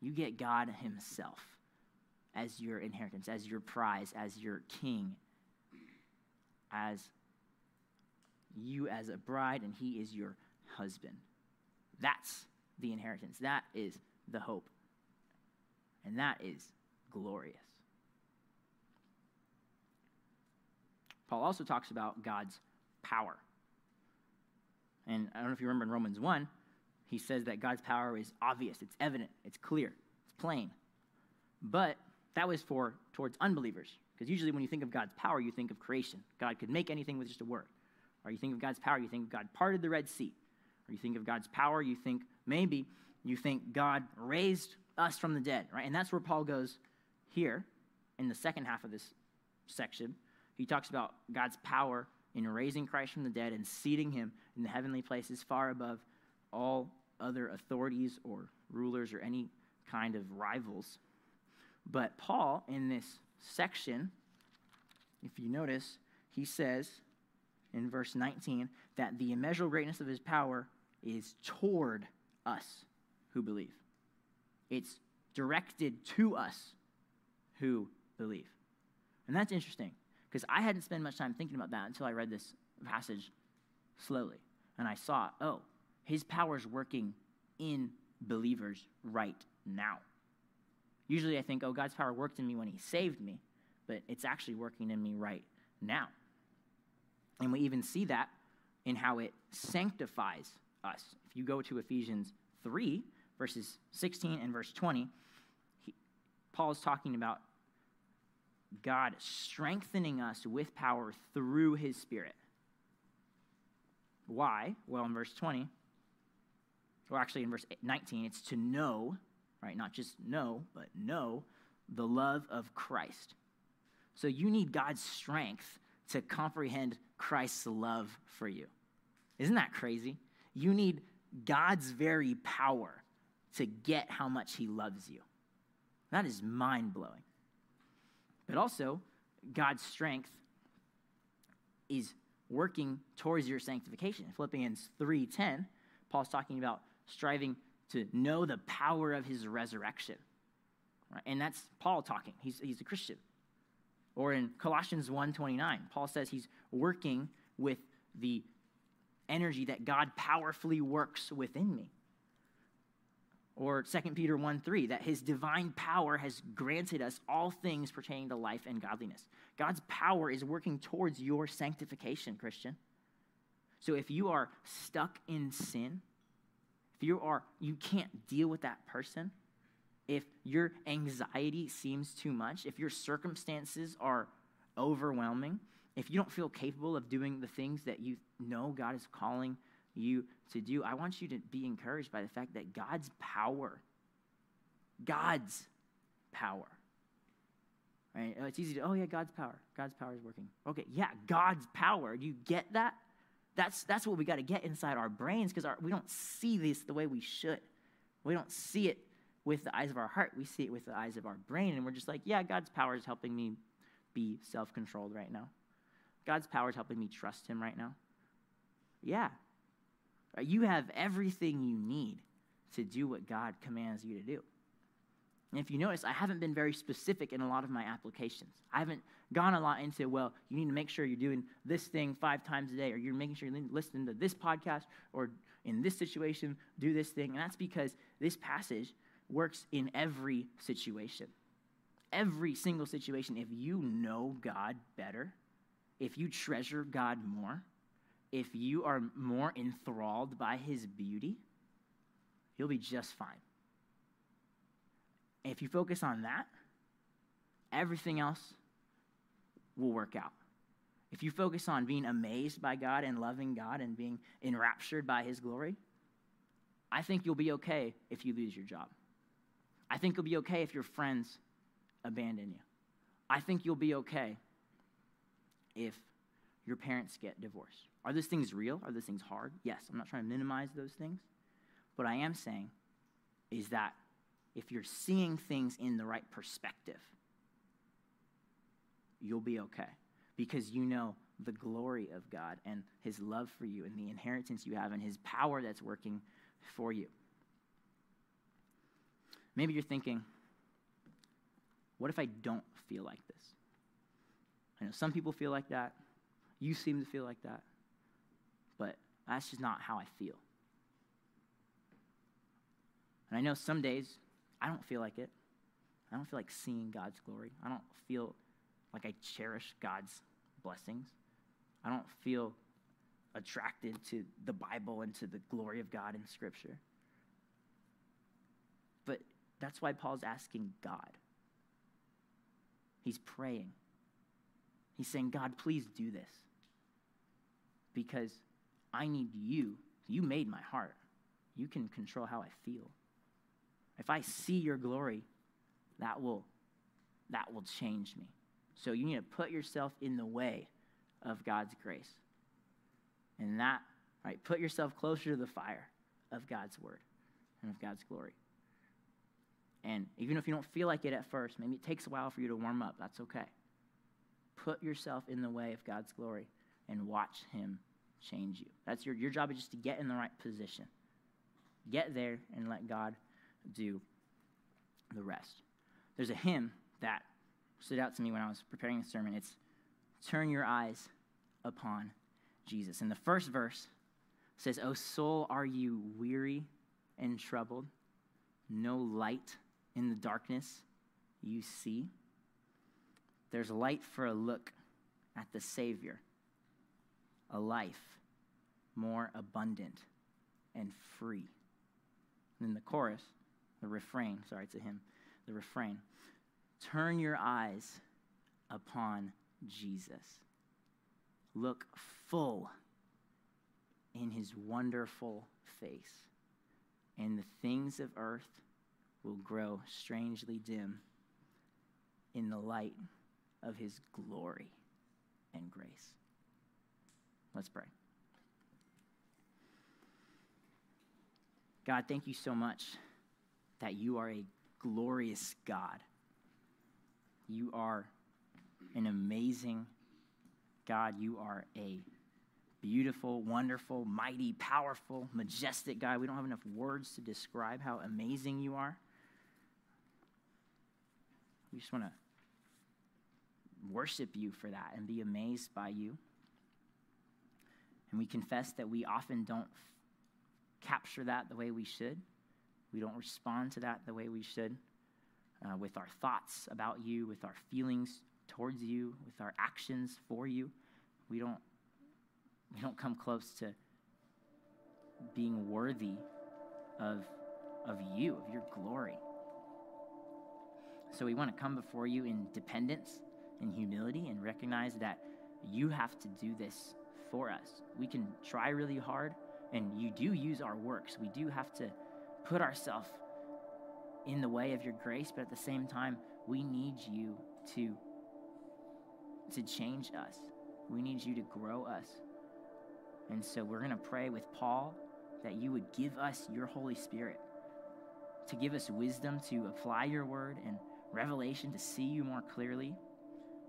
A: You get God Himself as your inheritance, as your prize, as your king, as you as a bride, and He is your husband. That's the inheritance. That is the hope. And that is glorious. Paul also talks about God's power. And I don't know if you remember in Romans 1, he says that God's power is obvious, it's evident, it's clear, it's plain. But that was for towards unbelievers. Because usually when you think of God's power, you think of creation. God could make anything with just a word. Or you think of God's power, you think God parted the Red Sea. Or you think of God's power, you think maybe you think God raised us from the dead, right? And that's where Paul goes here in the second half of this section. He talks about God's power in raising Christ from the dead and seating him in the heavenly places far above all other authorities or rulers or any kind of rivals. But Paul, in this section, if you notice, he says in verse 19 that the immeasurable greatness of his power is toward us who believe. It's directed to us who believe. And that's interesting because I hadn't spent much time thinking about that until I read this passage slowly. And I saw, oh, his power is working in believers right now. Usually I think, oh, God's power worked in me when he saved me, but it's actually working in me right now. And we even see that in how it sanctifies us. If you go to Ephesians 3, verses 16 and verse 20, he, Paul is talking about God strengthening us with power through his Spirit. Why? Well, in verse 20, or actually in verse 19, it's to know, right? Not just know, but know the love of Christ. So you need God's strength to comprehend Christ's love for you. Isn't that crazy? You need God's very power to get how much he loves you. That is mind blowing. But also, God's strength is working towards your sanctification. In Philippians 3:10, Paul's talking about striving to know the power of his resurrection. Right? And that's Paul talking. He's, he's a Christian. Or in Colossians 1:29, Paul says he's working with the energy that God powerfully works within me. Or 2 Peter 1 3, that his divine power has granted us all things pertaining to life and godliness. God's power is working towards your sanctification, Christian. So if you are stuck in sin, if you are you can't deal with that person, if your anxiety seems too much, if your circumstances are overwhelming, if you don't feel capable of doing the things that you know God is calling you to do, I want you to be encouraged by the fact that God's power, God's power, right? Oh, it's easy to, oh yeah, God's power. God's power is working. Okay, yeah, God's power. Do you get that? That's, that's what we got to get inside our brains because we don't see this the way we should. We don't see it with the eyes of our heart. We see it with the eyes of our brain. And we're just like, yeah, God's power is helping me be self controlled right now. God's power is helping me trust Him right now. Yeah, uh, you have everything you need to do what God commands you to do. And if you notice, I haven't been very specific in a lot of my applications. I haven't gone a lot and into, well, you need to make sure you're doing this thing five times a day, or you're making sure you're listening to this podcast, or in this situation, do this thing. And that's because this passage works in every situation. Every single situation. If you know God better, if you treasure God more, if you are more enthralled by his beauty, you'll be just fine. If you focus on that, everything else will work out. If you focus on being amazed by God and loving God and being enraptured by his glory, I think you'll be okay if you lose your job. I think you'll be okay if your friends abandon you. I think you'll be okay if your parents get divorced. Are those things real? Are those things hard? Yes, I'm not trying to minimize those things. What I am saying is that if you're seeing things in the right perspective, you'll be okay because you know the glory of God and his love for you and the inheritance you have and his power that's working for you. Maybe you're thinking, what if I don't feel like this? I know some people feel like that. You seem to feel like that. But that's just not how I feel. And I know some days I don't feel like it. I don't feel like seeing God's glory. I don't feel like I cherish God's blessings. I don't feel attracted to the Bible and to the glory of God in Scripture. But that's why Paul's asking God. He's praying. He's saying, God, please do this. Because I need you. You made my heart. You can control how I feel. If I see your glory, that will, that will change me. So you need to put yourself in the way of God's grace. And that, right, put yourself closer to the fire of God's word and of God's glory. And even if you don't feel like it at first, maybe it takes a while for you to warm up, that's okay. Put yourself in the way of God's glory and watch Him change you. That's your, your job is just to get in the right position. Get there and let God do the rest. There's a hymn that stood out to me when I was preparing the sermon. It's Turn Your Eyes Upon Jesus. And the first verse says, O soul, are you weary and troubled? No light in the darkness you see? There's light for a look at the Savior, a life more abundant and free. And then the chorus, the refrain, sorry, it's a hymn, the refrain. Turn your eyes upon Jesus. Look full in his wonderful face, and the things of earth will grow strangely dim in the light of his glory and grace. Let's pray. God, thank you so much that you are a glorious God. You are an amazing God. You are a beautiful, wonderful, mighty, powerful, majestic God. We don't have enough words to describe how amazing you are. We just want to worship you for that and be amazed by you. And we confess that we often don't capture that the way we should. We don't respond to that the way we should uh, with our thoughts about you, with our feelings towards you, with our actions for you. We don't, we don't come close to being worthy of, of you, of your glory. So we want to come before you in dependence and humility and recognize that you have to do this for us. We can try really hard, and you do use our works. We do have to put ourselves in the way of your grace, but at the same time, we need you to, to change us. We need you to grow us. And so we're going to pray with Paul that you would give us your Holy Spirit to give us wisdom to apply your word and revelation to see you more clearly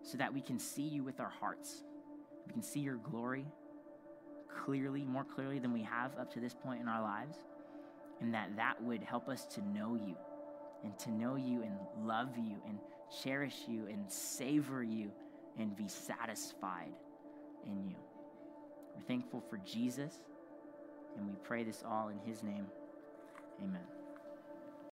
A: so that we can see you with our hearts. We can see your glory clearly, more clearly than we have up to this point in our lives. And that that would help us to know you and to know you and love you and cherish you and savor you and be satisfied in you. We're thankful for Jesus, and we pray this all in his name. Amen.